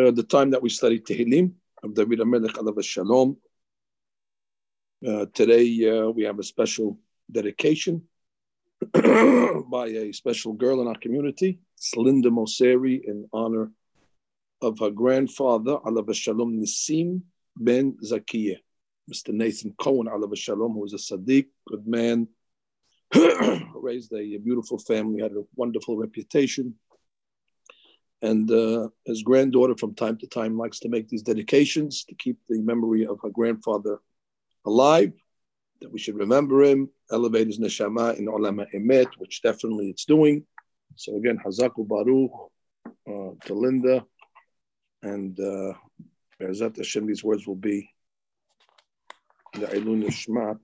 uh, the time that we studied Tehillim of David HaMelech Alav Shalom. Uh, today uh, we have a special dedication by a special girl in our community. It's Linda Moseri in honor of her grandfather, Alav Shalom Nisim ben Zakiyah. Mr. Nathan Cohen, Alav Shalom, who was a Sadiq, good man, raised a beautiful family, had a wonderful reputation. And uh, his granddaughter, from time to time, likes to make these dedications to keep the memory of her grandfather alive, that we should remember him, elevate his neshama in Olama Emet, which definitely it's doing. So again, Hazaku Baruch uh, to Linda, and uh, Hashem, these words will be the Ilun Shmat,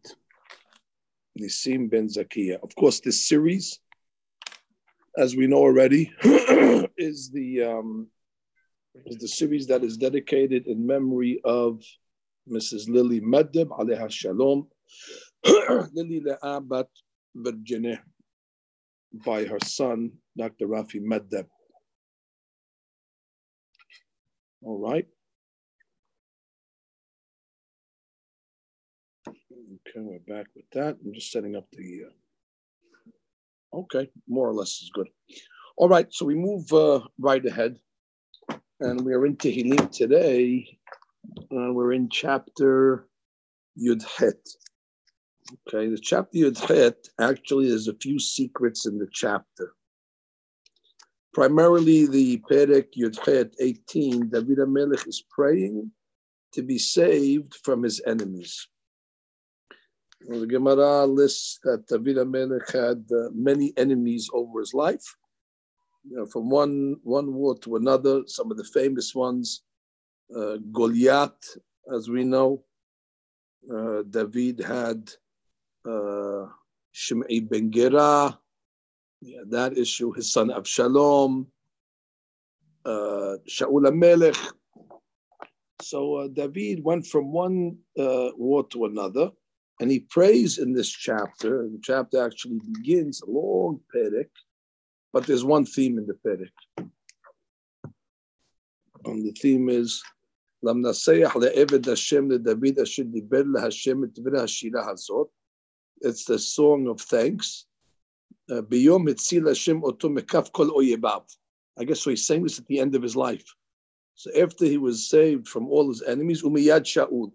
Nisim ben Zakiya. Of course, this series, as we know already, is the um, is the series that is dedicated in memory of Mrs. Lily Maddeb, alayha shalom, Lily Le'abat Virginia, by her son, Dr. Rafi Maddeb. All right. Okay, we're back with that. I'm just setting up the. Uh, okay, more or less is good. All right, so we move uh, right ahead, and we are in Tehillim today. and we're in chapter Yud Het. Okay, the chapter Yud Het actually there's a few secrets in the chapter. Primarily, the Perek Yud Het 18, David Melech is praying to be saved from his enemies. Well, the Gemara lists that David Melech had uh, many enemies over his life. You know, from one one war to another. Some of the famous ones, uh, Goliath, as we know. Uh, David had uh, Shimei ben Gera, yeah, that issue. His son Absalom, uh, Shaul Melech. So uh, David went from one uh, war to another. And he prays in this chapter. The chapter actually begins a long perek, but there's one theme in the perek. And the theme is למנסח לעבד השם לדוד אשר דיבר להשם את דברי השירה הזאת. It's the song of thanks. ביום הציל השם אותו מכף כל אויביו. I guess so he's saying this at the end of his life. So after he was saved from all his enemies, umiyad Shaul.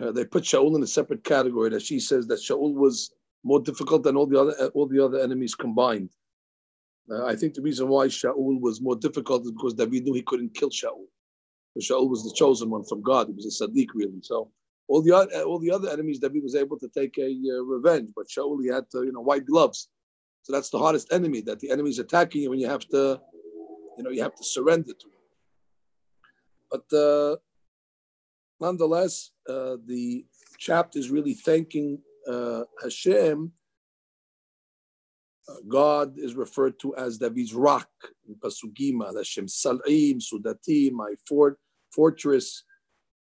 Uh, they put Shaul in a separate category. That she says that Shaul was more difficult than all the other all the other enemies combined. Uh, I think the reason why Shaul was more difficult is because David knew he couldn't kill Shaul. But Shaul was the chosen one from God. He was a Sadiq, really. So all the other, all the other enemies, David was able to take a uh, revenge. But Shaul, he had to, you know, white gloves. So that's the hardest enemy. That the enemy is attacking you, and you have to, you know, you have to surrender to him. But uh, nonetheless, uh, the chapter is really thanking uh, Hashem. Uh, God is referred to as David's rock in Pasugima, Hashem Salim, Sudati, my fort, fortress,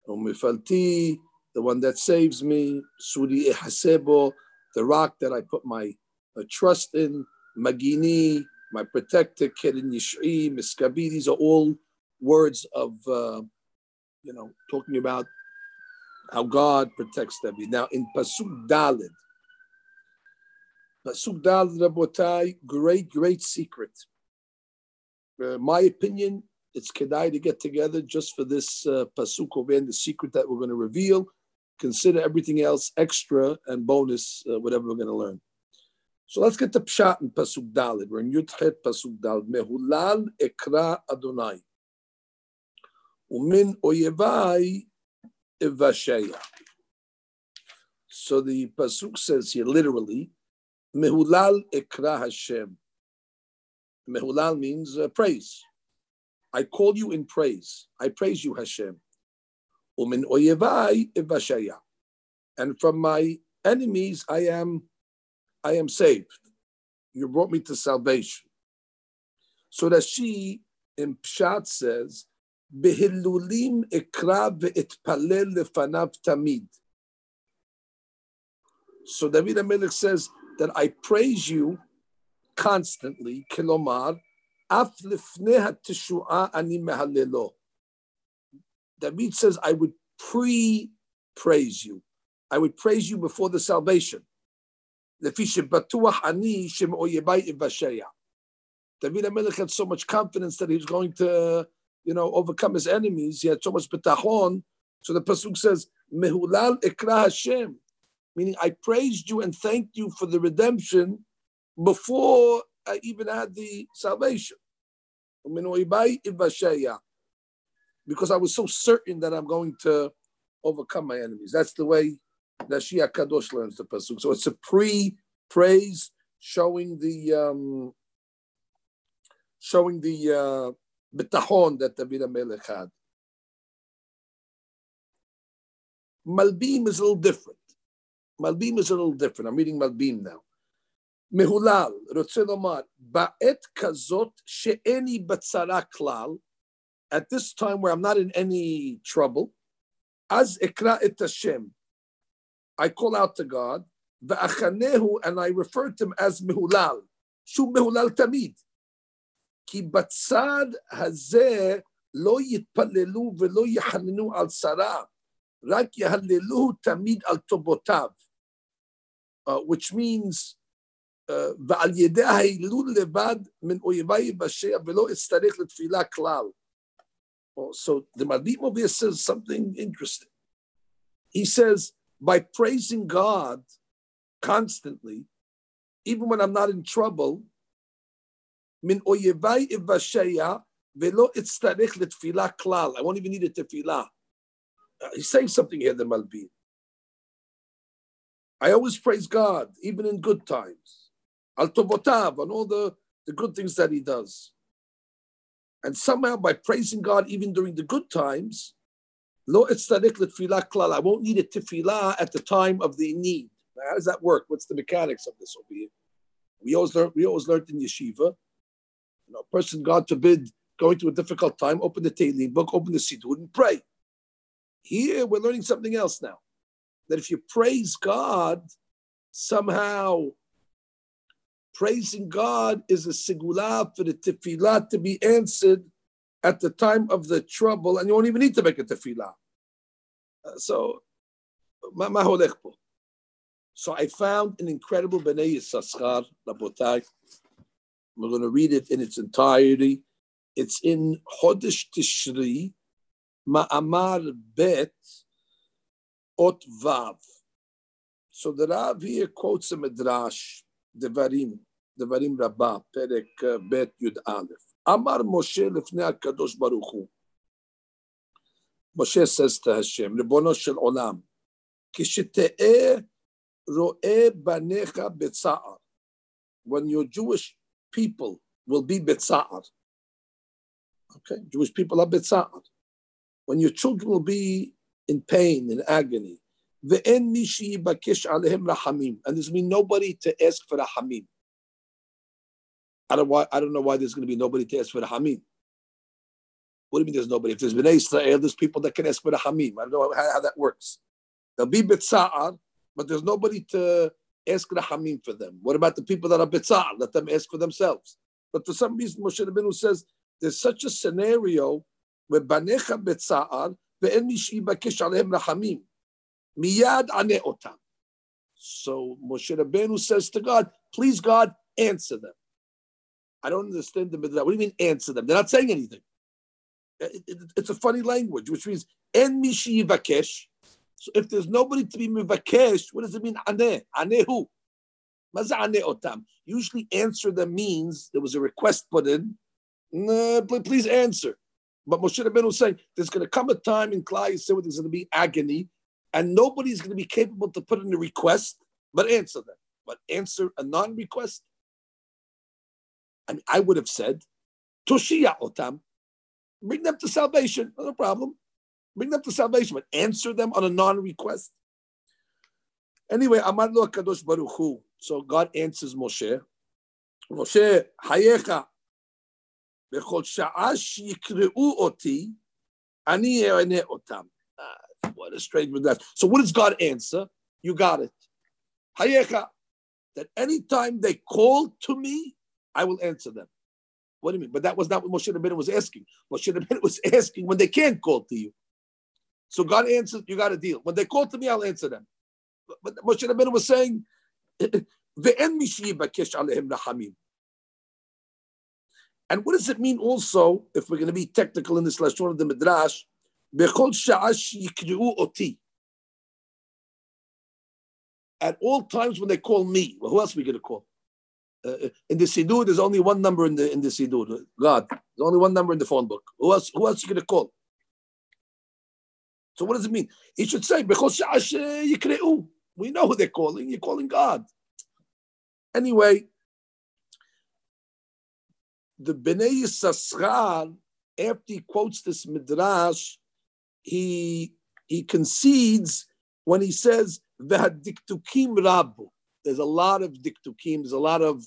Umifalti, the one that saves me, Suri Ehasebo, the rock that I put my uh, trust in, Magini, my protector, Kedin Yishri, Miskabi, these are all words of, uh, you know, talking about how God protects David. Now in Pasuk Dalid, Pasuk Dalid Rabotai, great, great secret. Uh, my opinion, it's kedai to get together just for this uh, Pasuk over the secret that we're going to reveal. Consider everything else extra and bonus, uh, whatever we're going to learn. So let's get to Pshat in Pasuk Dalid. We're in Yudchet Pasuk Dalid. Mehulal ekra Adonai. Umin oyevai Ivashaya. So the pasuk says here literally, Mehulal Ekra Hashem. Mehulal means uh, praise. I call you in praise. I praise you, Hashem. Umin oyevai ivashaya. And from my enemies, I am, I am saved. You brought me to salvation. So that she in Pshat says, בהילולים אקרא ואתפלל לפניו תמיד. So David HaMelech says that I praise you constantly, kilomar, Af ani David says, I would pre-praise you. I would praise you before the salvation. David Amelech had so much confidence that he was going to, you know, overcome his enemies. He had so much betachon. So the pasuk says, "Mehulal ekra Hashem," meaning I praised you and thanked you for the redemption before I even had the salvation. Because I was so certain that I'm going to overcome my enemies. That's the way that Shia Kadosh learns the pasuk. So it's a pre-praise showing the um, showing the uh, bitahon that David Melech had. Malbim is a little different. Malbim is a little different. I'm reading Malbim now. מהולל, רוצה לומר, בעת כזאת שאיני בצרה כלל, at this time where I'm not in any trouble, אז אקרא את השם. I call out to God, ואחנהו, and I refer to him as מהולל, שהוא מהולל תמיד. כי בצד הזה לא יתפללו ולא יחננו על שרה, רק יהללוהו תמיד על טובותיו. Uh, which means, uh, ועל ידי ההילול לבד מן אויבי יבשע ולא אצטרך לתפילה כלל. Oh, so the Malbim over here says something interesting. He says, by praising God constantly, even when I'm not in trouble, min oyevai velo klal. I won't even need a tefillah. Uh, he's saying something here, the Malbim. I always praise God, even in good times al tovotav, and all the, the good things that he does. And somehow by praising God even during the good times, lo klal, I won't need a tefillah at the time of the need. Now, how does that work? What's the mechanics of this over here? We always we always learned in yeshiva. You person, God forbid, going through a difficult time, open the Tehillim book, open the Siddur, and pray. Here we're learning something else now. That if you praise God, somehow praising God is a sigula for the tefillah to be answered at the time of the trouble, and you won't even need to make a tefillah. Uh, so, so I found an incredible Bnei Yissaschar, Rabotai. We're going to read it in its entirety. It's in Chodesh Tishri, Ma'amar Bet, Ot Vav. So the Rav here quotes a midrash דברים, דברים רבה, פרק ב' י"א. אמר משה לפני הקדוש ברוך הוא, משה says to Hashem, ריבונו של עולם, כשתהא רואה בניך בצער, when your Jewish people will be בצער, okay, Jewish people are בצער, when your children will be in pain, in agony, and there's been nobody to ask for the hamim. I don't, why, I don't know why there's going to be nobody to ask for the hamim. What do you mean there's nobody? If there's been Israel, there's people that can ask for the hamim. I don't know how, how that works. They'll be bitza'ar, but there's nobody to ask the hamim for them. What about the people that are bitza'ar? Let them ask for themselves. But for some reason, Moshe Rabbeinu says there's such a scenario where banecha bitza'ar, ve'en mishi bakish alehem rahamim. Miyad ane otam. So Moshe Rabbeinu says to God, please God, answer them. I don't understand them. What do you mean answer them? They're not saying anything. It, it, it's a funny language, which means en mishi vakesh. So if there's nobody to be mivakesh, what does it mean? Ane, ane who? otam. Usually answer them means there was a request put in. Nah, please answer. But Moshe Rabbeinu is saying there's going to come a time in Klai Yisrael there's going to be agony, and nobody's going to be capable to put in a request, but answer them. But answer a non-request. Mean, I would have said, Toshia otam, bring them to salvation, no problem. Bring them to salvation, but answer them on a non-request. Anyway, Amar lo Kadosh Baruch Hu. So God answers Moshe. Moshe, hayecha, bechol sha'ash yikre'u oti, ani otam. Ah, what a strange midrash. So what does God answer? You got it. Hayecha. That anytime they call to me, I will answer them. What do you mean? But that was not what Moshe Rabbeinu was asking. Moshe Rabbeinu was asking when they can't call to you. So God answered, you got to deal. When they call to me, I'll answer them. But, Moshe Rabbeinu was saying, and what does it mean also, if we're going to be technical in this lashon of the Midrash, At all times when they call me, well, who else are we going to call? Uh, in the Siddur, there's only one number in the in the Siddur. God. There's only one number in the phone book. Who else? Who else are you going to call? So what does it mean? He should say, Because We know who they're calling. You're calling God. Anyway, the Bnei Yissaschar, after he quotes this midrash, he he concedes when he says "V'hadiktukim rabu." There's a lot of diktukim. There's a lot of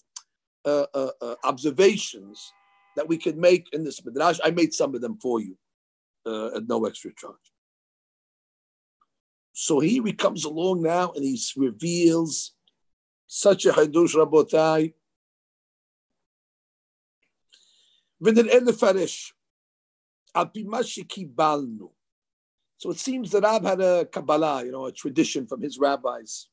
uh, uh, uh, observations that we could make in this midrash. I made some of them for you uh, at no extra charge. So here he comes along now and he reveals such a Hadush Rabotai. So it seems that Rab had a Kabbalah, you know, a tradition from his rabbis.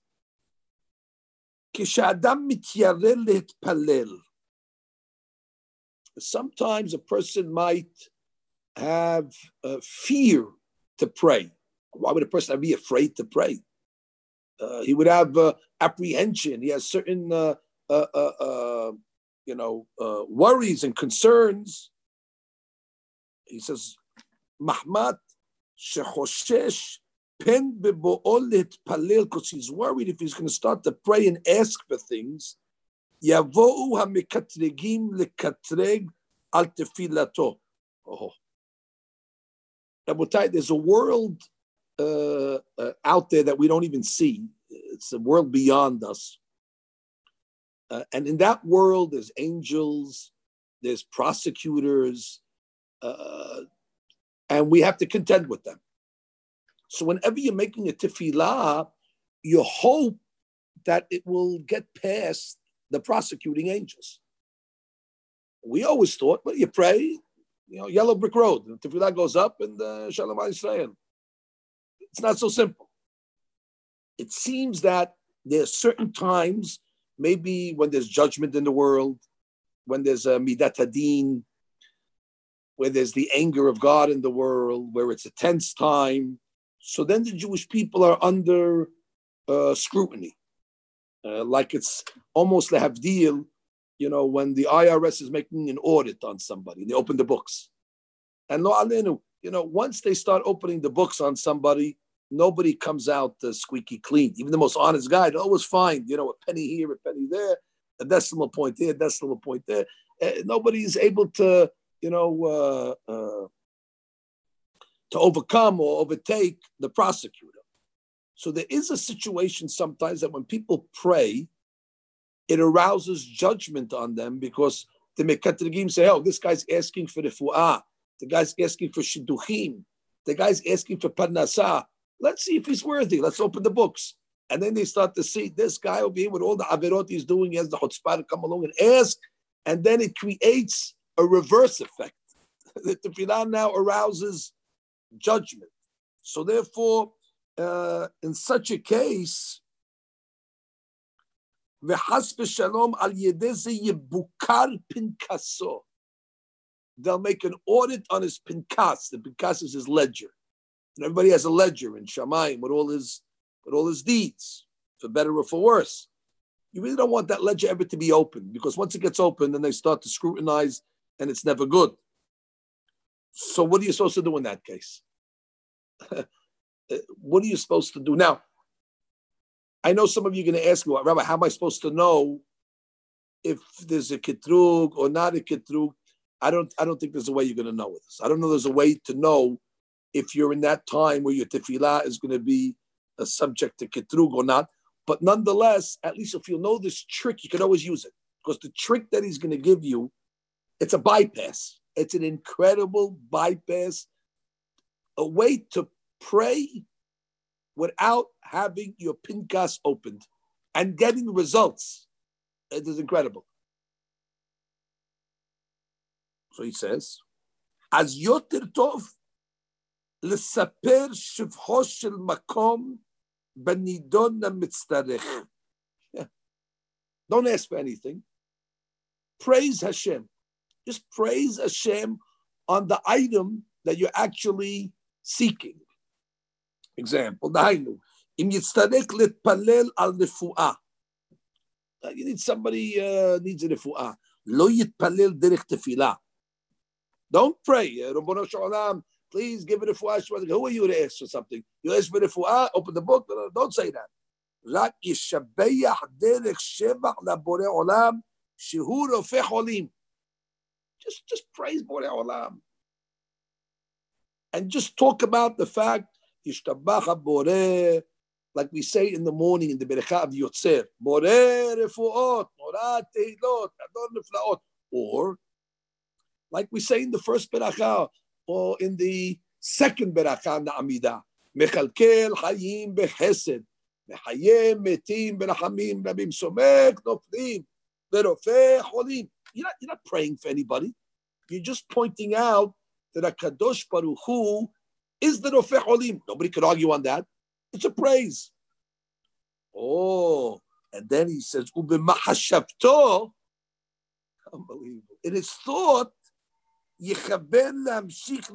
Sometimes a person might have a fear to pray. Why would a person be afraid to pray? Uh, he would have uh, apprehension. He has certain uh, uh, uh, uh you know, worries and concerns. He says, Mahmat shechoshesh pen bebo'olet palel, because he's worried if he's going to start to pray and ask for things. Yavo'u hamikatregim lekatreg al tefilato. Oh. There's a world uh, uh, out there that we don't even see. It's a world beyond us. Uh, and in that world, there's angels, there's prosecutors, uh, and we have to contend with them. So whenever you're making a tefillah, you hope that it will get past the prosecuting angels. We always thought, well, you pray, you know, yellow brick road, the tefillah goes up and uh, Shalom Israel. It's not so simple. It seems that there are certain times maybe when there's judgment in the world, when there's a midat hadin, where there's the anger of God in the world, where it's a tense time. So then the Jewish people are under uh, scrutiny, uh, like it's almost the havdil, you know, when the IRS is making an audit on somebody, they open the books. And lo alenu, you know, once they start opening the books on somebody, nobody comes out uh, squeaky clean. Even the most honest guy, always find, you know, a penny here, a penny there, a decimal point here, a decimal point there. Uh, nobody is able to, you know, uh, uh, to overcome or overtake the prosecutor. So there is a situation sometimes that when people pray, it arouses judgment on them because the Mekatrigim say, oh, this guy's asking for the fu'ah, the guy's asking for shidduchim, the guy's asking for parnasah. Let's see if he's worthy. Let's open the books. And then they start to see this guy over here with all the averot he's doing. He has the chutzpah to come along and ask. And then it creates a reverse effect. the tefillah now arouses judgment. So therefore, uh, in such a case, They'll make an audit on his pinkas. The pinkas is his ledger. And everybody has a ledger in Shamayim with all his with all his deeds, for better or for worse. You really don't want that ledger ever to be open because once it gets open, then they start to scrutinize and it's never good. So what are you supposed to do in that case? what are you supposed to do? Now, I know some of you are going to ask me, Rabbi, how am I supposed to know if there's a ketrug or not a ketrug? I don't I don't think there's a way you're going to know this. I don't know there's a way to know if you're in that time where your tefillah is going to be a subject to ketrug or not. But nonetheless, at least if you know this trick, you can always use it because the trick that he's going to give you, it's a bypass. It's an incredible bypass, a way to pray without having your pinkas opened and getting results. It is incredible. So he says, as yoter tov לספר שבחו של מקום בנידון למצטרך. Don't ask for anything. Praise Hashem. Just praise Hashem on the item that you're actually seeking. Example, דהיינו, אם יצטרך להתפלל על רפואה, you need somebody uh, needs a רפואה, לא יתפלל דרך תפילה. Don't pray, ריבונו של עולם, please give it a fuah. Who are you to ask for something? You ask for a fuah, open the book. No, no, don't say that. רק ישבח דרך שבח לבורא עולם שהוא רופא חולים. Just, just praise בורא עולם. And just talk about the fact, ישתבח הבורא, like we say in the morning in the ברכה of יוצר, בורא רפואות, נורא תהילות, אדון נפלאות. Or, like we say in the first ברכה, or in the second ברכה נעמידה, מכלכל חיים בחסד, מחיה מתים ברחמים רבים, סומך נופלים, ורופא חולים. You're not, you're not praying for anybody. You're just pointing out that a Kadosh Baruch Hu is the Rofeh Cholim. Nobody could argue on that. It's a praise. Oh, and then he says, Ubemahashavto, unbelievable. It is thought Yechavem Lamshich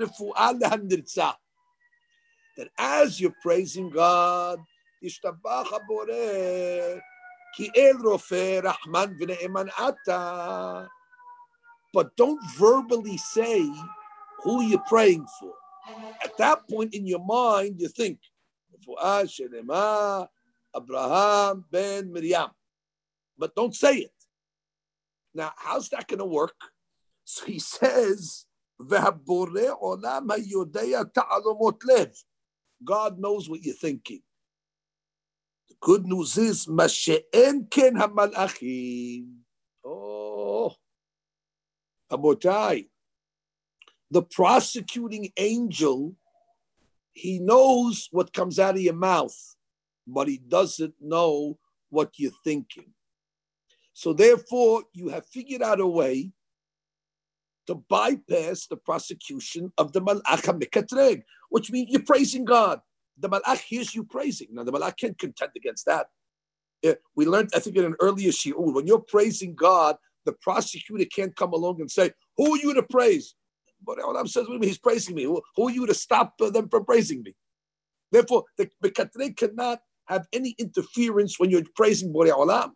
That as you're praising God, Yishtabach HaBoreh, Ki El Rofe Rahman V'Ne'eman Ata. But don't verbally say who you're praying for. At that point in your mind, you think, Refu'ah Shelema, Abraham Ben Miriam. But don't say it. Now, how's that going to work? So he says, God knows what you're thinking. The good news is, Oh, Abotai, the prosecuting angel, he knows what comes out of your mouth, but he doesn't know what you're thinking. So therefore, you have figured out a way to bypass the prosecution of the Malach HaMikatreg, which means you're praising God. The Malach hears you praising. Now, the Malach can't contend against that. Eh, we learned, I think, in an earlier shiur, when you're praising God, the prosecutor can't come along and say, Who are you to praise? But Olam says, He's praising me. Who, are you to stop uh, them from praising me? Therefore, the Mekatreg cannot have any interference when you're praising Borei Olam.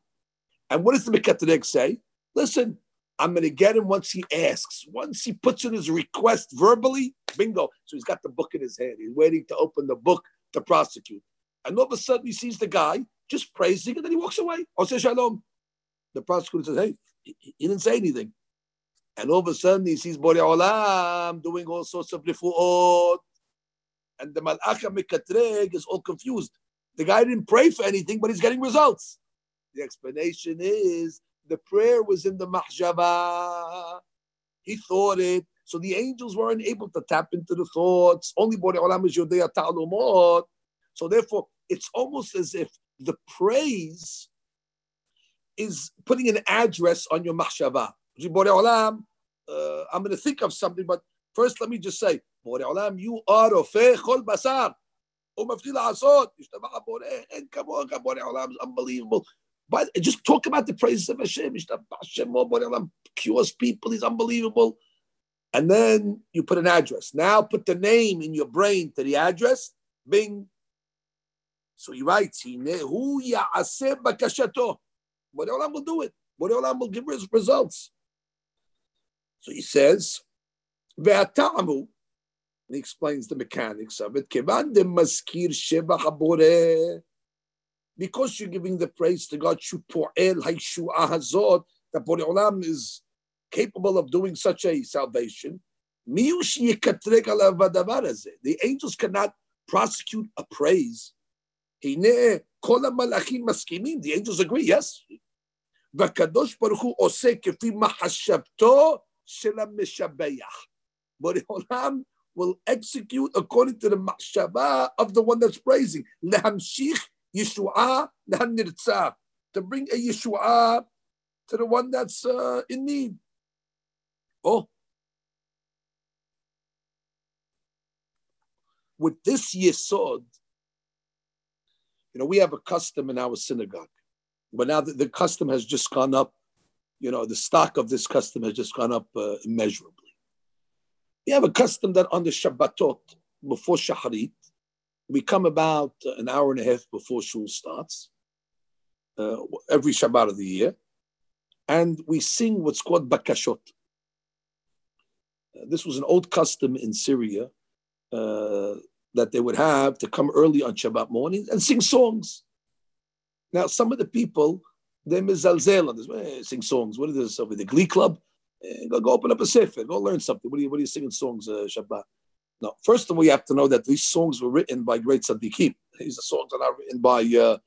And what does the Mekatreg say? Listen, I'm going to get him once he asks. Once he puts in his request verbally, bingo. So he's got the book in his hand. He's waiting to open the book to prosecute. And all of a sudden he sees the guy just praising and then he walks away. Oh, or says shalom. The prosecutor says, hey, he, didn't say anything. And all of a sudden he sees Borei Olam doing all sorts of rifuot. And the Malach Mikatreg is all confused. The guy didn't pray for anything, but he's getting results. The explanation is the prayer was in the mahjaba. He thought it. So the angels weren't able to tap into the thoughts. Only Borei Olam is Yodea Ta'alumot. So therefore, it's almost as if the praise is putting an address on your mahshava. Borei Olam, uh, I'm going to think of something, but first let me just say, Borei Olam, you are Rofeh Chol Basar. ומפתיל לעשות, השתבח הבורא, אין כמוך, בורא עולם, unbelievable. But just talk about the praises of Hashem. Hashem cures people. He's unbelievable. And then you put an address. Now put the name in your brain to the address. Bing. So he writes, Who bakashato. Boreolam will do it. Boreolam will give us results. So he says, Ve'atamu. He explains the mechanics of it. Kevan maskir because you're giving the praise to God, that Borei Olam is capable of doing such a salvation. The angels cannot prosecute a praise. The angels agree, yes. והקדוש ברוך הוא עושה כפי מחשבתו של המשבח. בורא עולם will execute according to the מחשבה of the one that's praising. להמשיך Yeshua Nirtzah, to bring a Yeshua to the one that's uh, in need. Oh. With this Yesod, you know, we have a custom in our synagogue, but now the, the custom has just gone up. You know, the stock of this custom has just gone up uh, immeasurably. We have a custom that on the Shabbatot, before Shaharit, we come about an hour and a half before shul starts, uh, every Shabbat of the year, and we sing what's called bakashot. Uh, this was an old custom in Syria uh, that they would have to come early on Shabbat morning and sing songs. Now, some of the people, they mizalzel on this, eh, sing songs. What is this over the Glee Club? Eh, go, go open up a sefer, go learn something. What are you, what are you singing songs, uh, Shabbat? No, first of all, you have to know that these songs were written by great tzaddikim. These are songs that are written by, uh,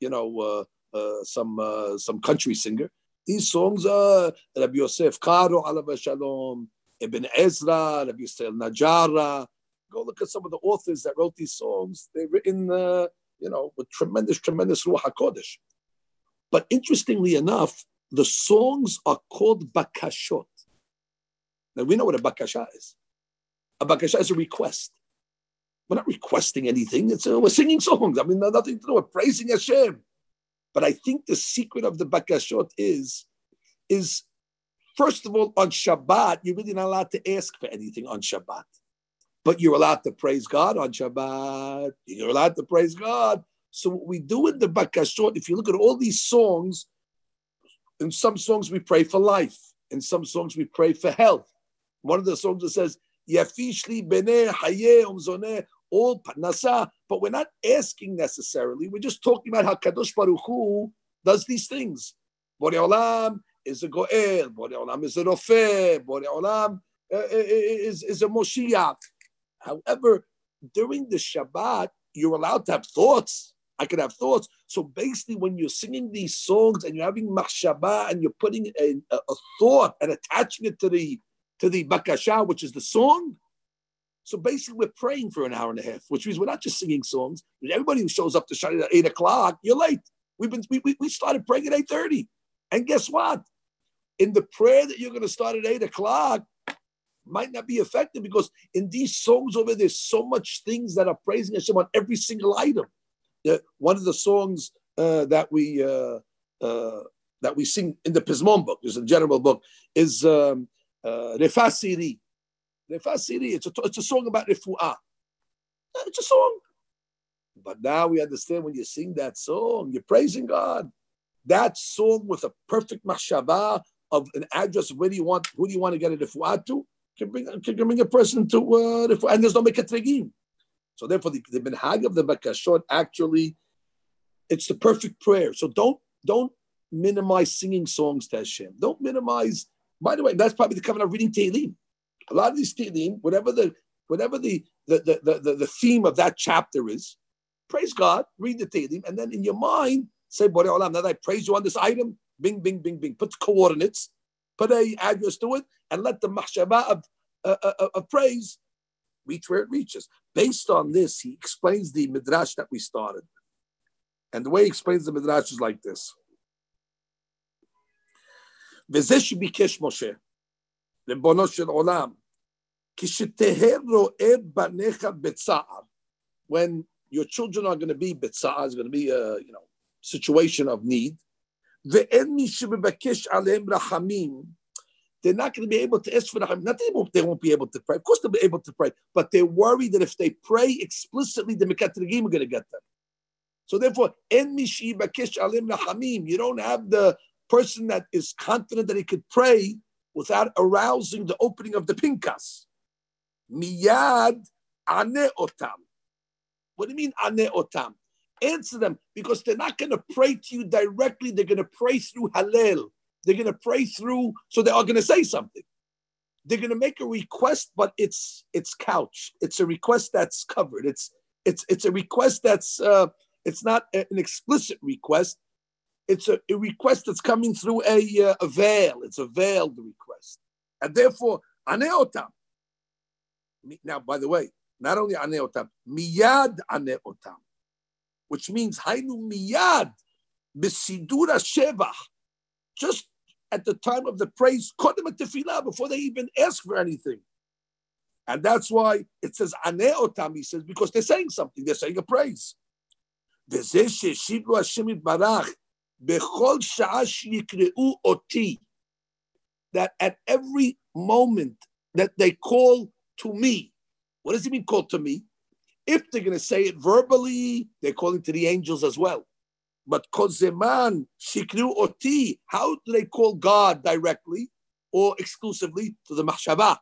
you know, uh, uh, some uh, some country singer. These songs are Rabbi Yosef Karo, Alav Shalom, Ibn Ezra, Rabbi Yisrael Najara. Go look at some of the authors that wrote these songs. They're written, uh, you know, with tremendous, tremendous Ruach HaKodesh. But interestingly enough, the songs are called bakashot. Now we know what a bakasha is. A bakasha is a request. We're not requesting anything. It's a, we're singing songs. I mean, nothing to do. with praising Hashem. But I think the secret of the bakashot is, is first of all, on Shabbat, you're really not allowed to ask for anything on Shabbat. But you're allowed to praise God on Shabbat. You're allowed to praise God. So what we do in the bakashot, if you look at all these songs, in some songs we pray for life. In some songs we pray for health. One of the songs that says, Yafishli bene haye umzone, all parnasa, but we're not asking necessarily. We're just talking about how Kadosh Baruch Hu does these things. Borei Olam is a Goel, Borei Olam is a Rofeh, Borei Olam uh, uh, uh, is, is a Moshiach. However, during the Shabbat, you're allowed to have thoughts. I could have thoughts. So basically, when you're singing these songs and you're having machshaba and you're putting a, a, a, thought and attaching it to the to the bakasha, which is the song. So basically, we're praying for an hour and a half, which means we're not just singing songs. Everybody who shows up to Shadi at eight o'clock, you're late. We've been we, we started praying at eight thirty, and guess what? In the prayer that you're going to start at eight o'clock, might not be effective because in these songs over there's so much things that are praising Hashem on every single item. Uh, one of the songs uh, that we uh, uh that we sing in the Pismon book, there's a general book, is um, uh, Refasiri. It's a, it's a song about Refu'ah. It's a song. But now we understand when you sing that song, you're praising God. That song with a perfect mashaba of an address of where do you want, who do you want to get a refu'ah to, can bring, can bring a person to, uh, and there's no mekatregim. So therefore, the, the minhag of the bakashot actually, it's the perfect prayer. So don't don't minimize singing songs to Hashem. Don't minimize by the way, that's probably the covenant of reading Tehillim. A lot of these Tehillim, whatever the whatever the the, the, the, the theme of that chapter is, praise God, read the Tehillim, and then in your mind, say, Borei Olam, now that I praise you on this item, bing, bing, bing, bing, put coordinates, put a address to it, and let the mahshaba of, uh, uh, of praise reach where it reaches. Based on this, he explains the midrash that we started. And the way he explains the midrash is like this. וזה שביקש משה, ריבונו של עולם, כשתהא רואה בניך בצער, when your children are going to be בצער, it's going to be a you know, situation of need, ואין מי שמבקש עליהם רחמים, they're not going to be able to ask for the Not they won't, they won't be able to pray. Of course, they'll be able to pray, but they're worried that if they pray explicitly, the Mekatrigim are going to get them. So therefore, en mishi bakish alim rachamim. You don't have the person that is confident that he could pray without arousing the opening of the pinkas. Miyad ane otam. What do you mean ane otam? Answer them because they're not going to pray to you directly. They're going to pray through Hallel. They're going to pray through, so they are going to say something. They're going to make a request, but it's it's couched. It's a request that's covered. It's it's it's a request that's uh, it's not an explicit request, it's a, a request that's coming through a, uh, a veil. It's a veiled request. And therefore, aneotam. Now, by the way, not only aneotam, miyad aneotam, which means hainu miyad besidura shevach. Just at the time of the praise, kodem tefillah, before they even ask for anything. And that's why it says aneotam, he says, because they're saying something, they're saying a praise. That at every moment that they call to me, what does it mean call to me? If they're going to say it verbally, they're calling to the angels as well. But kozeman shikru oti, how do they call God directly or exclusively to the mahshaba?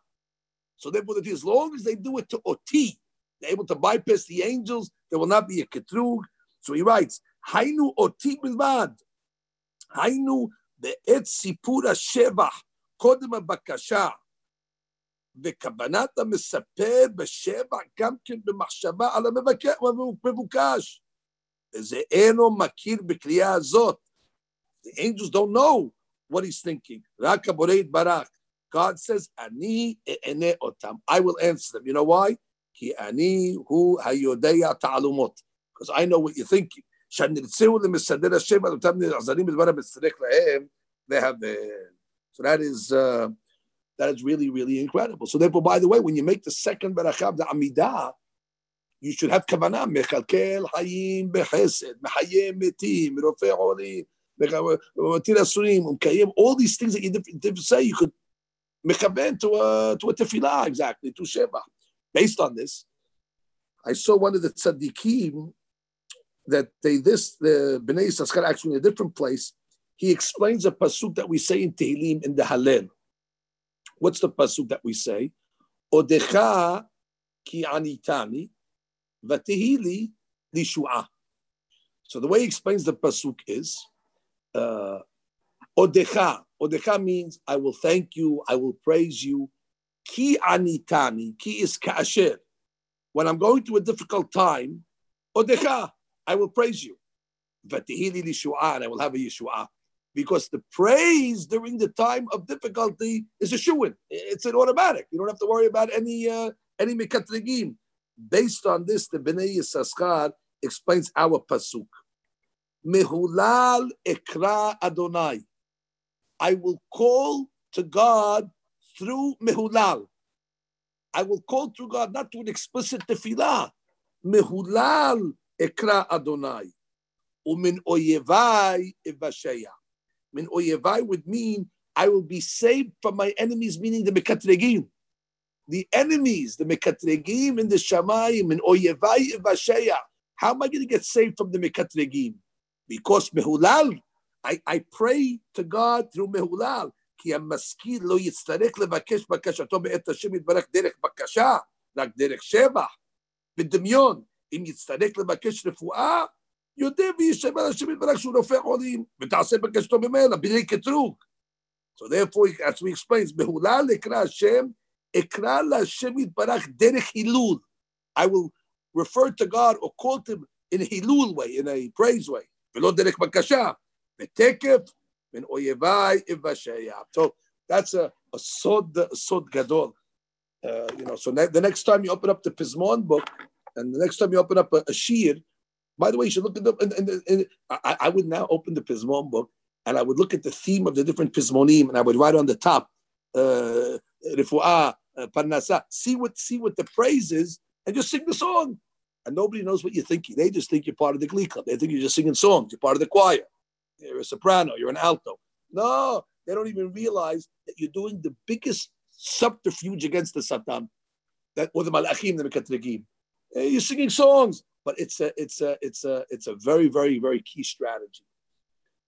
So therefore, as long as they do it to oti, they're able to bypass the angels. There will not be a ketrug. So he writes, Hainu oti bilvad. Hainu be'et sipur shevach kodem הבקשה. וכוונת המספר בשבח גם כן במחשבה על המבוקש. וזה אינו מכיר בקריאה הזאת. The angels don't know what he's thinking. רק הבורא יתברך. God says, אני אענה אותם. I will answer them. You know why? כי אני הוא היודע תעלומות. Because I know what you're thinking. שנרצהו למסדר השם על אותם נעזרים בדבר המצטרך להם, they have, uh, so that is, uh, that is really, really incredible. So therefore, by the way, when you make the second berachav, the Amidah, you should have kavanah, mechalkel hayim behesed, mehayim metim, rofei olim, matir asurim, umkayim, all these things that you did say, you could mechaben to a, to a tefillah, exactly, to sheva. Based on this, I saw one of the tzaddikim that they this the Bnei Yissaschar actually in a different place. He explains a pasuk that we say in Tehillim in the Hallel. What's the pasuk that we say? Odecha ki anitani vatehili lishua. So the way he explains the pasuk is uh, Odecha. Odecha means I will thank you, I will praise you. Ki anitani. Ki is kasher. When I'm going through a difficult time, Odecha, I will praise you. And I will have a Yeshua because the praise during the time of difficulty is a shuin. It's an automatic. You don't have to worry about any uh, any mekatrigim. Based on this, the Bnei Yissaschar explains our pasuk. Mehulal ekra Adonai. I will call to God through mehulal. I will call to God not to an explicit tefillah. Mehulal ekra Adonai. Umin oyevai evasheya. Min oyevai would mean I will be saved from my enemies, meaning the mekatregim. The enemies, the mekatregim in the shamayim, in oyevai ivasheya. How am I going to get saved from the mekatregim? Because mehulal, I, I pray to God through mehulal. כי המשכיל לא יצטרך לבקש בקשתו בעת השם יתברך דרך בקשה, רק דרך שבח. בדמיון, אם יצטרך לבקש רפואה, יודע וישב על השם יתברך שהוא נופח עולים, ותעשה בקשתו ממנה, בלי קטרוג. So therefore, as we explain, בהולה לקרא השם, אקרא להשם יתברך דרך הילול. I will refer to God or call him in a hilul way, in a praise way, ולא דרך בקשה. ותקף בין אויביי אבשיה. So that's a, a sod, a sod gadol. Uh, you know, so ne- the next time you open up the Pismon book, and the next time you open up a, a shir, by the way, you should look at the. And, and, and I, I, would now open the Pismon book and I would look at the theme of the different Pismonim and I would write on the top, uh, uh, Parnasa, see what see what the praise is and just sing the song. And nobody knows what you're thinking. They just think you're part of the glee club. They think you're just singing songs. You're part of the choir. You're a soprano. You're an alto. No, they don't even realize that you're doing the biggest subterfuge against the Satan, that or the Malachim, the Mekatrigim. You're singing songs but it's a it's a it's a it's a very very very key strategy.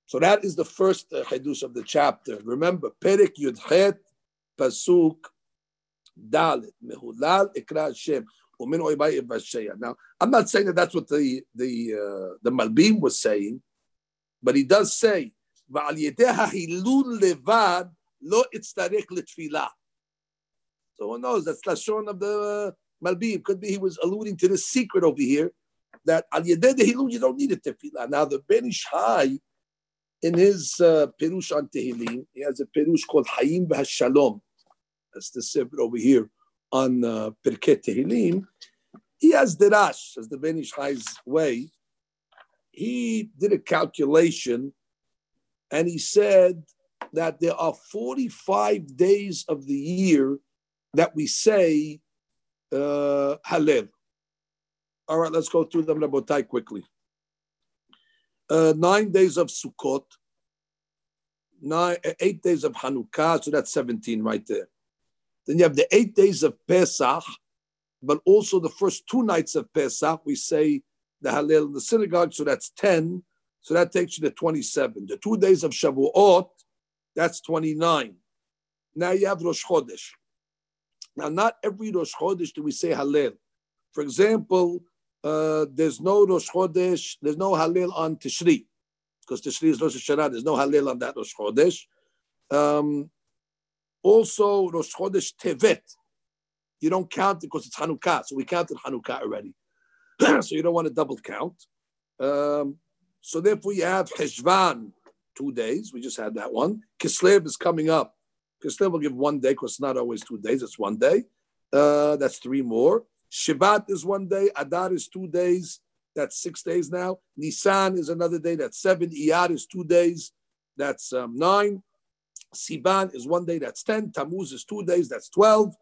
So that is the first uh, of the chapter. Remember, Perik Yudchet Pasuk Dalit Mehulal Ikra Hashem Umin Oibay Now, I'm not saying that that's what the the uh, the Malbim was saying, but he does say ועל ידי ההילול לבד לא אצטרך לתפילה. So one knows that's Lashon of the uh, Malbim. Could be he was alluding to the secret over here that al yedeh you don't need a tefillah. Now the Ben Ish in his uh, Perush on Tehillim, he has a Perush called Hayim Shalom. That's the sefer over here on uh, Pirkei Tehillim. He has Derash, as the Ben Ish Hai's way. He did a calculation and he said that there are 45 days of the year that we say uh, Halel. All right, let's go through them, Rabotai, quickly. Uh, nine days of Sukkot, nine, uh, eight days of Hanukkah, so that's 17 right there. Then you have the eight days of Pesach, but also the first two nights of Pesach, we say the Hallel in the synagogue, so that's 10. So that takes you to 27. The two days of Shavuot, that's 29. Now you have Rosh Chodesh. Now, not every Rosh Chodesh do we say Hallel. For example, uh, there's no Rosh Chodesh, there's no Hallel on Tishri, because Tishri is Rosh Hashanah, there's no Hallel on that Rosh Chodesh. Um, also, Rosh Chodesh Tevet, you don't count it because it's Hanukkah, so we counted Hanukkah already. so you don't want to double count. Um, so therefore, you have Heshvan, two days. We just had that one. Kislev is coming up. Kislev will give one day because it's not always two days. It's one day. Uh, that's three more. Shivat is one day. Adar is two days. That's six days now. Nisan is another day. That's seven. Iyar is two days. That's um, nine. Sivan is one day. That's ten. Tammuz is two days. That's twelve.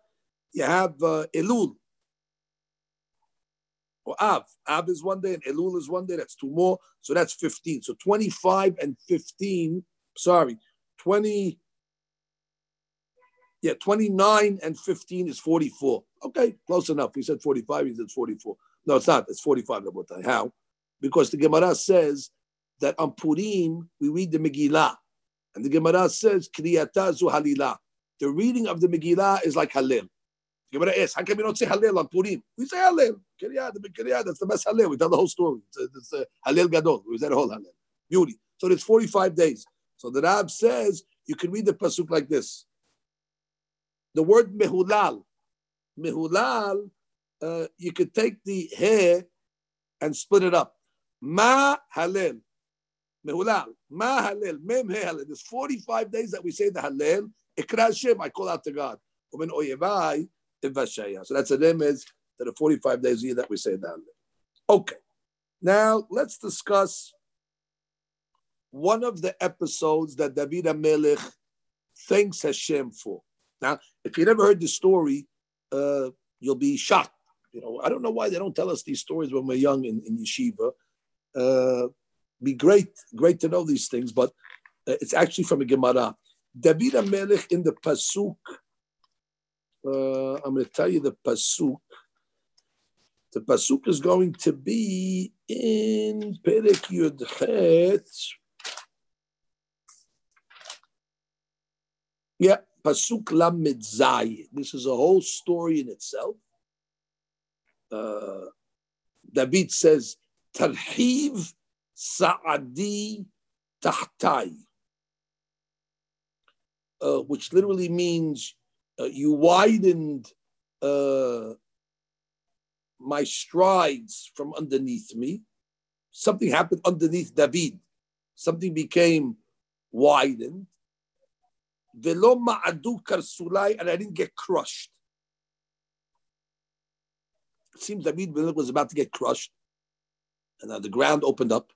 You have uh, Elul or Av. Av is one day and Elul is one day. That's two more. So that's 15. So 25 and 15, sorry, 20, yeah, 29 and 15 is 44. Okay, close enough. He said 45, he said 44. No, it's not. It's 45. How? Because the Gemara says that on Purim, we read the Megillah. And the Gemara says, Kriyata zu. The reading of the Megillah is like Halil. The Gemara asks, how come we don't say Halil on Purim? We say Halil. The Kiryat, that's the best Halil. We tell the whole story. It's, it's Halil Gadol. We say the whole Halil. Beauty. So it's 45 days. So the Rab says you can read the pasuk like this. The word mehulal, mehulal, uh, you could take the hair and split it up. Ma halil, mehulal, ma halil, mem he halil. There's 45 days that we say the halil. Ikra Shem, I call out to God. Umen oyevai, so that's a remez to the 45 days a year that we say that. Okay. Now let's discuss one of the episodes that David Amelech thanks Hashem for. Now, if you never heard the story, uh, you'll be shocked. You know, I don't know why they don't tell us these stories when we're young in, in yeshiva. Uh, be great, great to know these things, but uh, it's actually from a Gemara. David Amelech in the pasuk uh, I'm going to tell you the pasuk. The pasuk is going to be in Perek Yud Het. Yeah, pasuk Lamed This is a whole story in itself. Uh, David says, Tarhiv Sa'adi Tahtai, uh, which literally means uh, you widened uh, my strides from underneath me. Something happened underneath David. Something became widened. Velo ma'adu karsulai, and I didn't get crushed. It seems David was about to get crushed, and uh, the ground opened up,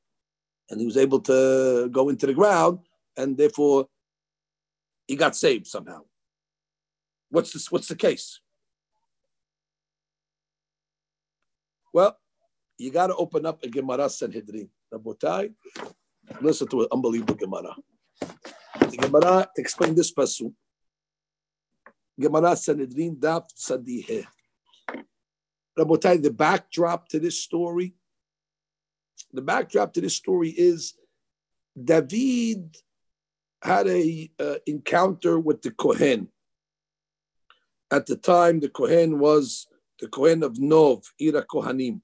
and he was able to go into the ground, and therefore he got saved somehow. What's this? What's the case? Well, you got to open up a Gemara Sanhedrin. Rabotai, listen to an unbelievable Gemara. The Gemara explain this pasuk. Gemara Sanhedrin Daf Tzadiheh. Rabotai, the backdrop to this story, the backdrop to this story is David had a uh, encounter with the Kohen. At the time, the Kohen was the Kohen of Nov, Ira Kohanim.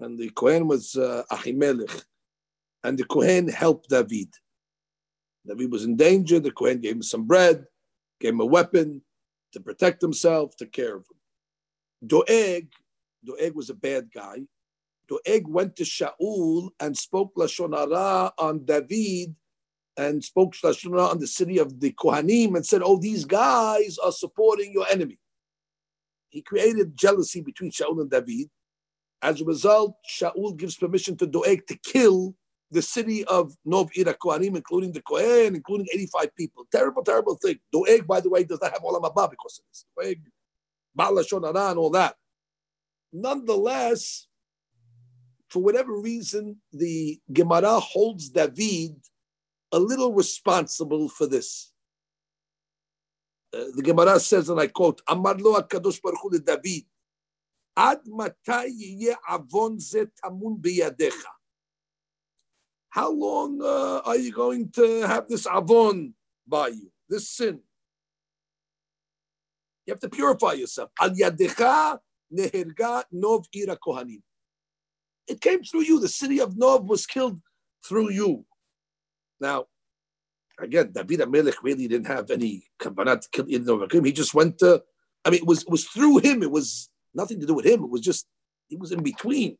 And the Kohen was uh, Ahimelech. And the Kohen helped David. David was in danger. The Kohen gave him some bread, gave him a weapon to protect himself, took care of him. Doeg, Doeg was a bad guy. Doeg went to Shaul and spoke Lashon Hara on David and spoke Lashon Hara on the city of the Kohanim and said, "Oh, these guys are supporting your enemy." He created jealousy between Shaul and David. As a result, Shaul gives permission to Doeg to kill the city of Nov Ira Kohanim, including the Kohen, including 85 people. Terrible, terrible thing. Doeg, by the way, does not have Olam Haba because of this. Doeg Balashon and all that. Nonetheless, for whatever reason, the Gemara holds David a little responsible for this. Uh, the Gemara says, and I quote, Amar lo HaKadosh Baruch Hu David, Ad matai avon ze tamun biyadecha. How long uh, are you going to have this avon by you, this sin? You have to purify yourself. Al yadecha neherga nov ira kohanim. It came through you. The city of Nov was killed through you. Now, again, David Amelech really didn't have any kavanah to kill Yidin He just went to, I mean, it was, it was through him. It was nothing to do with him. It was just, he was in between.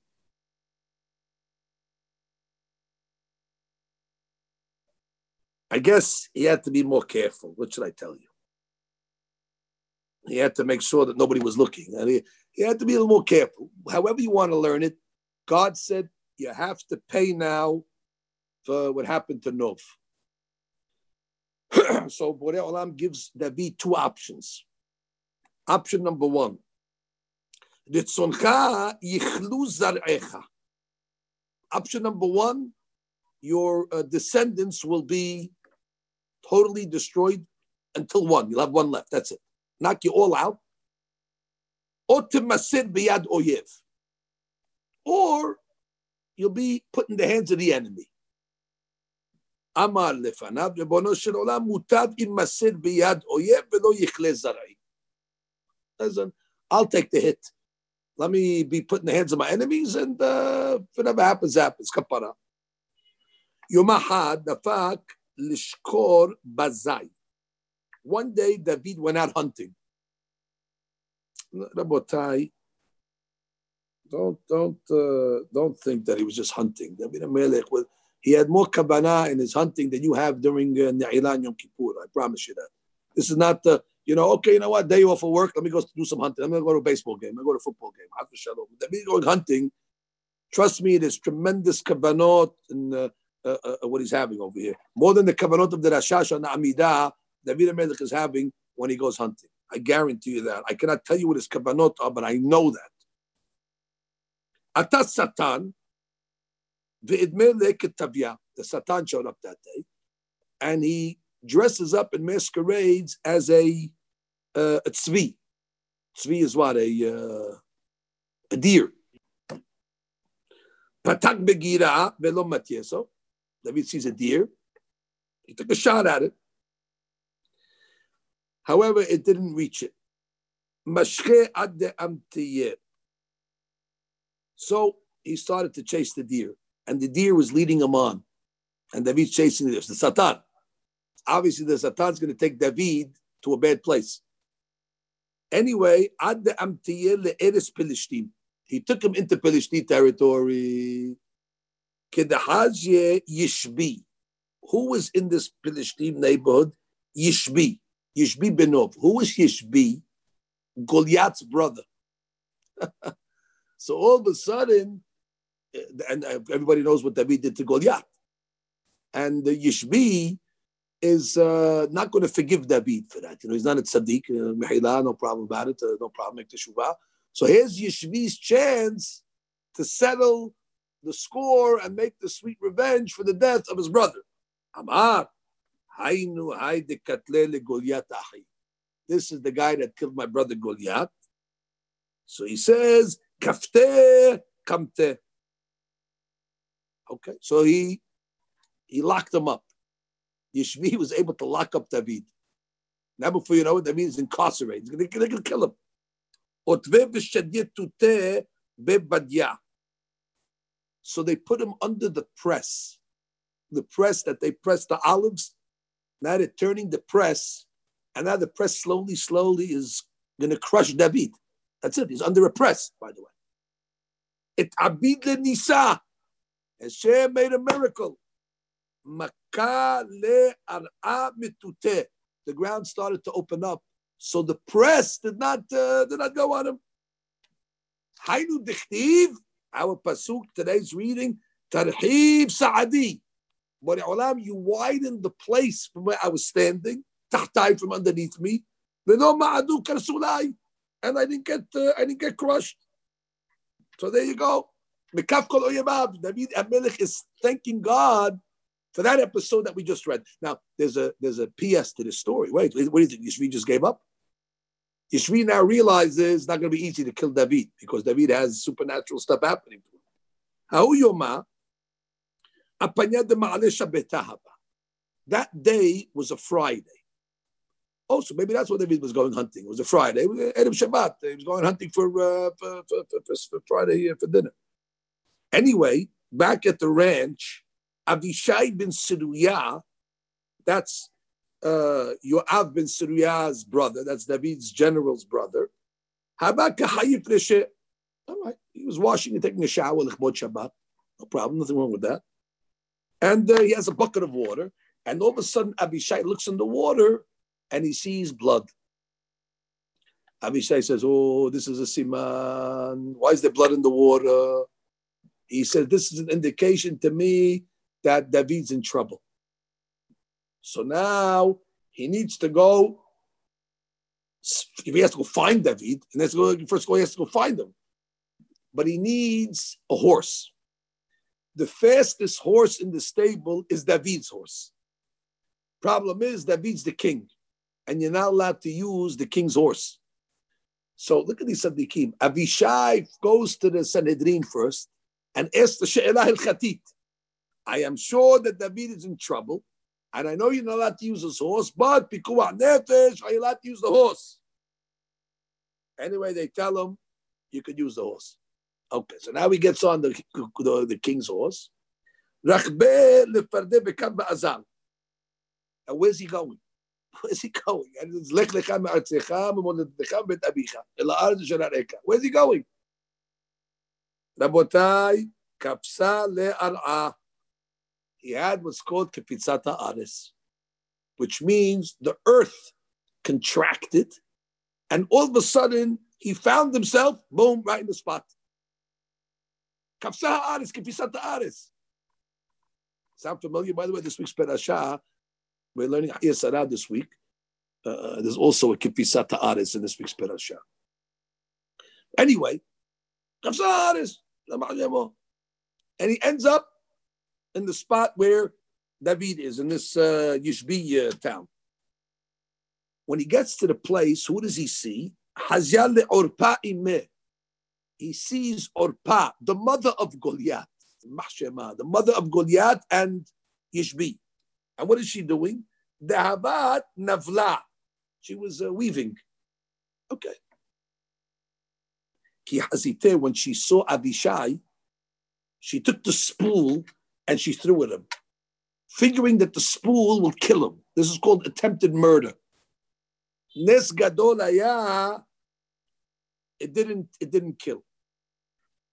I guess he had to be more careful. What should I tell you? He had to make sure that nobody was looking. And he, he had to be a little more careful. However, you want to learn it, God said you have to pay now for what happened to Nov. so Borei Olam gives David two options. Option number one. Option number one, your uh, descendants will be totally destroyed until one. You'll have one left. That's it. Knock you all out. Or you'll be put in the hands of the enemy. Amar lefanav rebono shel olam mutav imased biyad oyev velo yichle zarai. Listen, I'll take the hit. Let me be put in the hands of my enemies, and uh, whatever happens, happens. Kapara. Yomahad nafak lishkor bazai. One day, David went out hunting. Rabotai, don't don't uh, don't think that he was just hunting. David Amelech was he had more kabana in his hunting than you have during uh, Na'ilan Yom Kippur. I promise you that. This is not the uh, you know okay you know what day off of work. Let me go do some hunting. I'm gonna go to a baseball game. I'm gonna go to a football game. After shalom, David going hunting. Trust me, there's tremendous kabanot and. Uh, uh, uh, what he's having over here. More than the kabbanot of the Rashash and the Amidah, David Amelech is having when he goes hunting. I guarantee you that. I cannot tell you what his kabbanot are, but I know that. Atas Satan, the Satan showed up that day, and he dresses up and masquerades as a, uh, a tzvi. Tzvi is what? A, uh, a deer. Patak begira velo matieso. David sees a deer. He took a shot at it. However, it didn't reach it. So he started to chase the deer, and the deer was leading him on. And David's chasing the the Satan. Obviously, the Satan's going to take David to a bad place. Anyway. He took him into Pilishtim territory. Kedahazye Yishbi. Who was in this Pilishtim neighborhood? Yishbi. Yishbi Benov. Who was Yishbi? Goliath's brother. So all of a sudden, and everybody knows what David did to Goliath. And the Yishbi is uh, not going to forgive David for that. You know, he's not a tzaddik, uh, no problem about it, uh, no problem, make teshuvah. So here's Yishbi's chance to settle the score and make the sweet revenge for the death of his brother. Amar, This is the guy that killed my brother Goliath. So he says, Kafte kamte. Okay, so he he locked him up. Yishvi was able to lock up David. Now, before you know it, that means incarcerate. They're going to kill him. So they put him under the press. The press that they press the olives. Now they're turning the press, and now the press slowly, slowly is going to crush David. That's it. He's under a press, by the way. It Abid le Nisa. Hashem made a miracle. Maka le ar'a mitute. The ground started to open up. So the press did not uh, did not go on him. Hainu dichtiv. Our pasuk today's reading. Tarhib Saadi. Olam, you widened the place from where I was standing. Tahtai from underneath me. and I didn't get uh, I didn't get crushed. So there you go. David Amelech is thanking God for that episode that we just read. Now, there's a there's a PS to this story. Wait, what do you think? Yishvi just gave up? Yishvi now realizes it's not going to be easy to kill David because David has supernatural stuff happening to him. That day was a Friday. Also, maybe that's what David was going hunting. It was a Friday. It was Erev Shabbat. He was going hunting for, uh, for, for, for, for Friday uh, for dinner. Anyway, back at the ranch, Avishai bin Siruya, that's uh, Yoav bin Siruya's brother, that's David's general's brother. How about All right, he was washing and taking a shower, Lichbot Shabbat. No problem, nothing wrong with that. And uh, he has a bucket of water, and all of a sudden Abishai looks in the water and he sees blood. Abishai says, Oh, this is a siman. Why is there blood in the water? He says, This is an indication to me that David's in trouble. So now he needs to go. If he has to go find David, and first of all, he has to go find him. But he needs a horse. The fastest horse in the stable is David's horse. Problem is, David's the king, and you're not allowed to use the king's horse. So look at these Sadiqim. Avishai goes to the Sanhedrin first and asks the She'elah al Khatit. I am sure that David is in trouble, and I know you're not allowed to use his horse, but Pikuah Nefesh, are you allowed to use the horse? Anyway, they tell him you could use the horse. Okay, so now he gets on the, the, the king's horse. And where's he going? Where's he going? Where's he going? רבותיי, כבשה להרעה He had what's called kepitzata aris, which means the earth contracted, and all of a sudden he found himself, boom, right in the spot. Kapsa aris, kepitzata aris. Sound familiar? By the way, this week's Perashah, we're learning Hayei Sarah this week. Uh, there's also a kepisata aris in this week's Perashah. Anyway, kapsa aris, and he ends up in the spot where David is, in this uh, Yishbi uh, town. When he gets to the place, who does he see? Hazyal Orpa. He sees Orpa, the mother of Goliath, the mother of Goliath and Yishbi. And what is she doing? Dahabat Navla. She was uh, weaving. Okay. When she saw Abishai, she took the spool and she threw at him, figuring that the spool will kill him. This is called attempted murder. Nes gadolaya, it didn't, it didn't kill.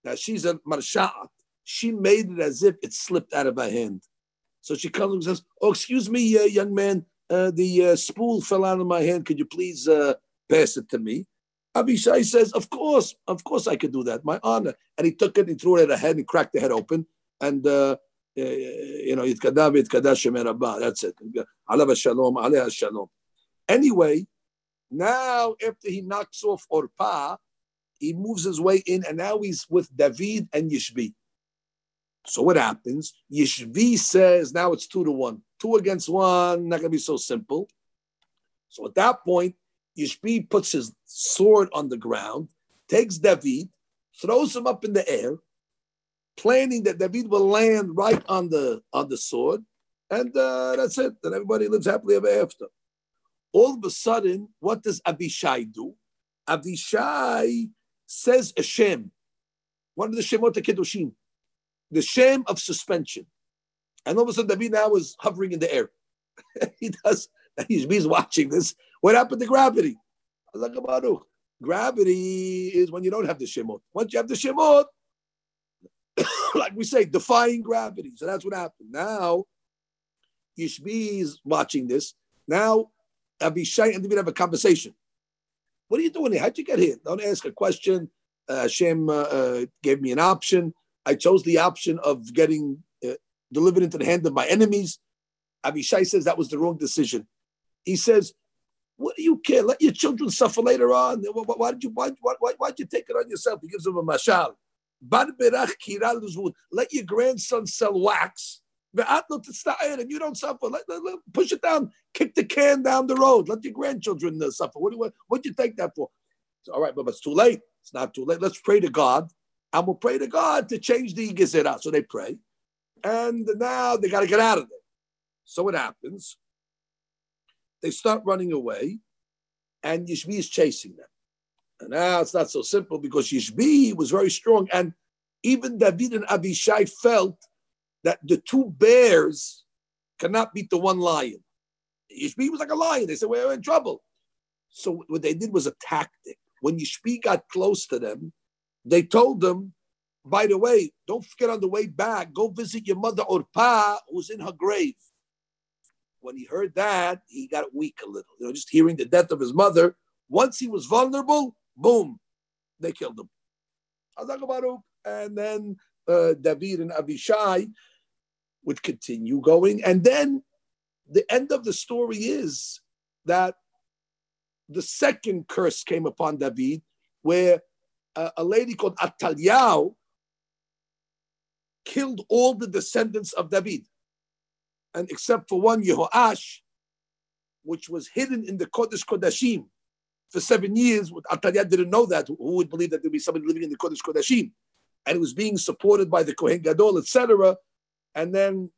Now she's a marsha'at. She made it as if it slipped out of her hand. So she comes and says, "Oh, excuse me, uh, young man, uh, the uh, spool fell out of my hand. Could you please uh, pass it to me?" Abishai says, "Of course, of course, I could do that. My honor." And he took it, he threw it at her head, and cracked the head open, and uh, you know, Yitkada v'Yitkada Shemerabah. That's it. Alav Shalom, Aleh Shalom. Anyway, now after he knocks off Orpa, he moves his way in, and now he's with David and Yishbi. So what happens? Yishvi says now it's two to one. Two against one, not gonna be so simple. So at that point, Yishbi puts his sword on the ground, takes David, throws him up in the air, planning that David will land right on the on the sword, and uh, that's it. Then everybody lives happily ever after. All of a sudden, what does Abishai do? Abishai says a shem, one of the shemot kedushim, the shem of suspension, and all of a sudden David now is hovering in the air. he does. He's watching this. What happened to gravity? Gravity is when you don't have the shemot. Once you have the shemot, like we say, defying gravity. So that's what happened. Now, Yishbi is watching this. Now, Abishai and David have a conversation. What are you doing here? How'd you get here? Don't ask a question. Uh, Hashem uh, uh, gave me an option. I chose the option of getting uh, delivered into the hand of my enemies. Abishai says that was the wrong decision. He says, What do you care? Let your children suffer later on. Why, why did you why, why, why did you take it on yourself? He gives them a mashal. Let your grandson sell wax. And you don't suffer. Let, let, let, push it down. Kick the can down the road. Let your grandchildren uh, suffer. What do you, what do you take that for? So, all right, but it's too late. It's not too late. Let's pray to God. And we'll pray to God to change the gezerah. So they pray. And now they got to get out of there. So what happens? They start running away, and Yishbi is chasing them. And now it's not so simple because Yishbi was very strong. And even David and Abishai felt that the two bears cannot beat the one lion. Yishbi was like a lion. They said, We're in trouble. So what they did was a tactic. When Yishbi got close to them, they told them, by the way, don't forget on the way back, go visit your mother Orpa, who's in her grave when he heard that, he got weak a little. You know, just hearing the death of his mother. Once he was vulnerable, boom, they killed him. And then uh, David and Abishai would continue going. And then the end of the story is that the second curse came upon David, where uh, a lady called Ataliah killed all the descendants of David and except for one Yehoash, which was hidden in the Kodesh Kodashim for seven years. Ataliah didn't know that. Who would believe that there'd be somebody living in the Kodesh Kodashim? And it was being supported by the Kohen Gadol, etc. And then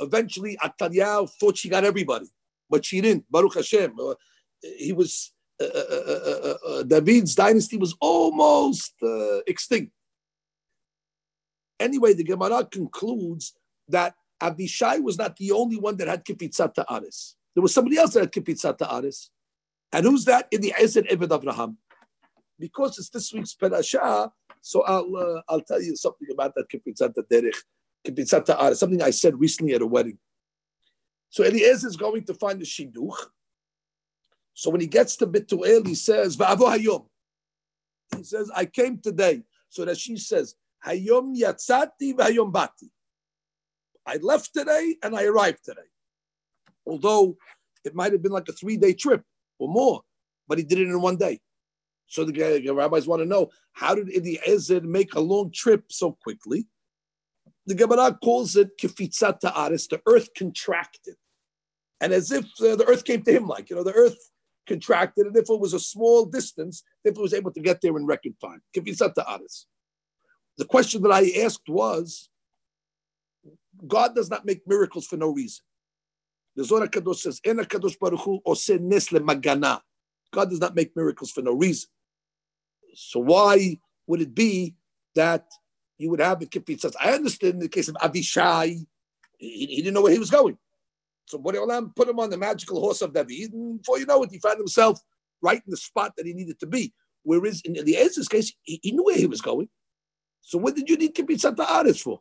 eventually Ataliah thought she got everybody, but she didn't. Baruch Hashem. Uh, he was uh, uh, uh, David's dynasty was almost extinct. Anyway, the Gemara concludes that Abishai was not the only one that had kipitzat ta'aris. There was somebody else that had kipitzat ta'aris. And who's that? Eliezer Eved Abraham. Because it's this week's parasha, so I'll uh, I'll tell you something about that kipitzat derech, kipitzat ta'aris, something I said recently at a wedding. So Eliezer is going to find the shidduch. So when he gets to Betuel, he says, Va'avo hayom. He says, I came today. So that she says, Hayom yatzati v'hayom bati. I left today and I arrived today. Although it might have been like a three day trip or more, but he did it in one day. So the, rabbis want to know how did the Eliezer make a long trip so quickly? The Gemara calls it kifitzat ta'aris, the earth contracted. And as if uh, the earth came to him, like, you know, the earth contracted, and if it was a small distance, if it was able to get there in record time. Kifitzat ta'aris. The question that I asked was, God does not make miracles for no reason. The Zohar Kadosh says, "Ena Kadosh Baruch Hu oseh nes magana." God does not make miracles for no reason. So why would it be that you would have the kipitzas? I understand in the case of Abishai, he, he didn't know where he was going. So Boreolam put him on the magical horse of David, and before you know it, he found himself right in the spot that he needed to be. Whereas in the Eliezer's case, he, he knew where he was going. So what did you need kipitzat ha'aretz for?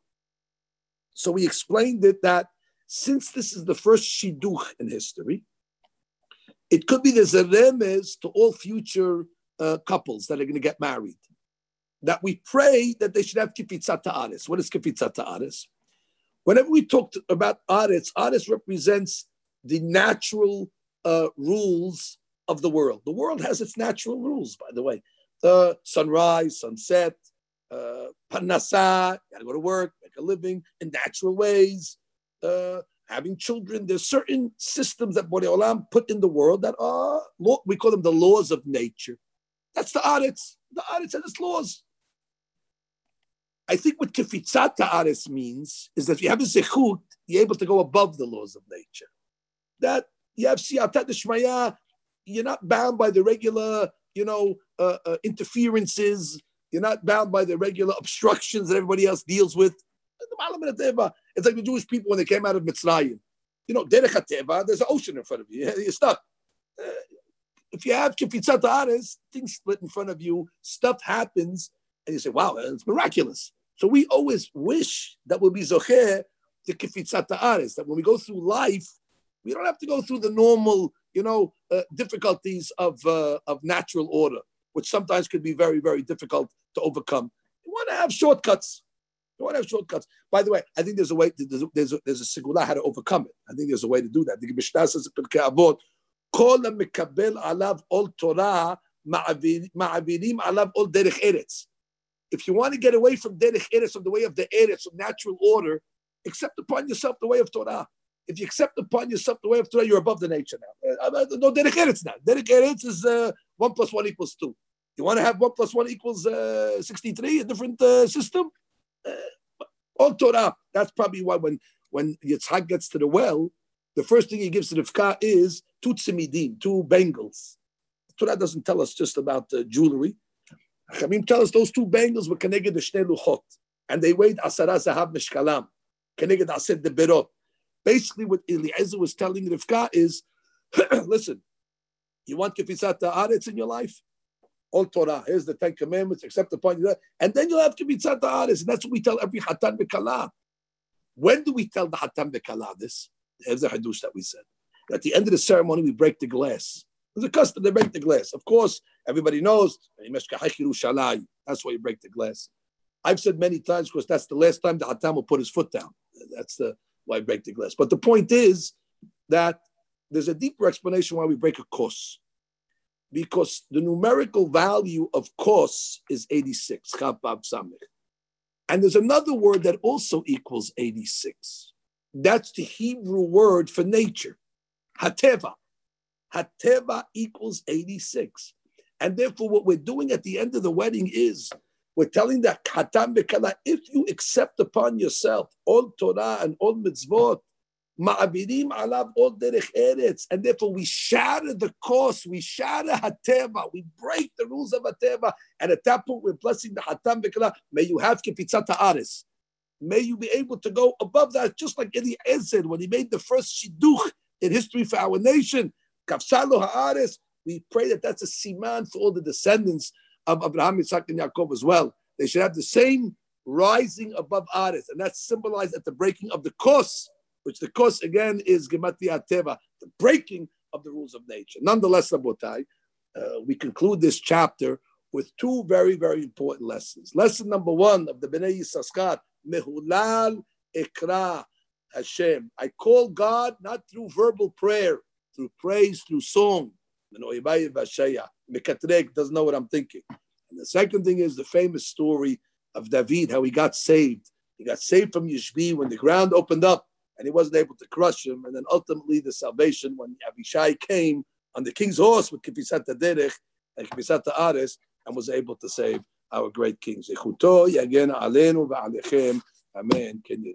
So we explained it that since this is the first shidduch in history, it could be there's a remez to all future uh, couples that are going to get married. That we pray that they should have kipitzat ta'aris. What is kipitzat ta'aris? Whenever we talk about aretz, aretz represents the natural uh, rules of the world. The world has its natural rules, by the way. Uh, sunrise, sunset, uh, panasa, gotta go to work, make a living in natural ways, uh, having children. There's certain systems that Borei Olam put in the world that are, we call them the laws of nature. That's the Aretz. The Aretz has its laws. I think what kifitzat Aretz means is that if you have a zechut, you're able to go above the laws of nature. That you have siyata d'shmaya, you're not bound by the regular, you know, uh, uh, interferences. You're not bound by the regular obstructions that everybody else deals with. It's like the Jewish people when they came out of Mitzrayim. You know, there's an ocean in front of you. You're stuck. Uh, if you have kifitzat ares, things split in front of you, stuff happens, and you say, wow, it's miraculous. So we always wish that we'll be zocher to kifitzat ares, that when we go through life, we don't have to go through the normal, you know, uh, difficulties of, uh, of natural order, which sometimes could be very, very difficult to overcome. We want to have shortcuts. You want to have shortcuts. By the way, I think there's a way. To, there's a, there's a, there's a how to overcome it. I think there's a way to do that. The Mishnah says Avot, "Kol mekabel alav ol Torah ma'avinim alav ol derech eretz." If you want to get away from derech eretz, from the way of the eretz, from natural order, accept upon yourself the way of Torah. If you accept upon yourself the way of Torah, you're above the nature now. Uh, uh, no derech eretz now. Derech eretz is uh, one plus one equals two. You want to have one plus one equals uh, 63, a different uh, system? All Torah. That's probably why when, when Yitzhak gets to the well, the first thing he gives to Rivka is two tzimidim, two bangles. Torah doesn't tell us just about jewelry. Chamim tell us those two bangles were connected to shnei luchot, and they weighed asara zahav mishkalam, connected ased the berot. Basically, what Eliezer was telling Rivka is, listen, you want kefisat haaretz in your life? All Torah. Here's the Ten Commandments, except upon you. And then you'll have kefisat haaretz. And that's what we tell every hatan bekala. When do we tell the hatan bekala this? There's a hadush that we said. At the end of the ceremony, we break the glass. There's a custom to break the glass. Of course, everybody knows that's why you break the glass. I've said many times because that's the last time the Hatam will put his foot down. That's the why I break the glass. But the point is that there's a deeper explanation why we break a kos. Because the numerical value of kos is 86. And there's another word that also equals 86. That's the Hebrew word for nature, hateva. Hateva equals 86. And therefore, what we're doing at the end of the wedding is we're telling that Khatam Bekala, if you accept upon yourself all Torah and all mitzvot, Ma'abirim alav all derech eretz, and therefore we shatter the course, we shatter Hateva, we break the rules of Hateva, and at that point we're blessing the Hatam Bekala. May you have Kepitzat Ha'aris. May you be able to go above that, just like Eliezer when he made the first shidduch in history for our nation. Kafsalo Ha'aris, we pray that that's a siman for all the descendants of Abraham, Yitzhak, and Yaakov as well. They should have the same rising above Aris, and that's symbolized at the breaking of the kos, which the kos again is Gematria Teva, the breaking of the rules of nature. Nonetheless, Rabotai, uh, we conclude this chapter with two very, very important lessons. Lesson number one of the Bnei Yissaschar, Mehulal Ekra Hashem. I call God not through verbal prayer, through praise, through song. Mekatrek doesn't know what I'm thinking. And the second thing is the famous story of David, how he got saved. He got saved from Yishbi when the ground opened up and he wasn't able to crush him. And then ultimately the salvation when Abishai came on the king's horse with Kifisat Derech and Kifisat Ares and was able to save our great king. Amen. Ken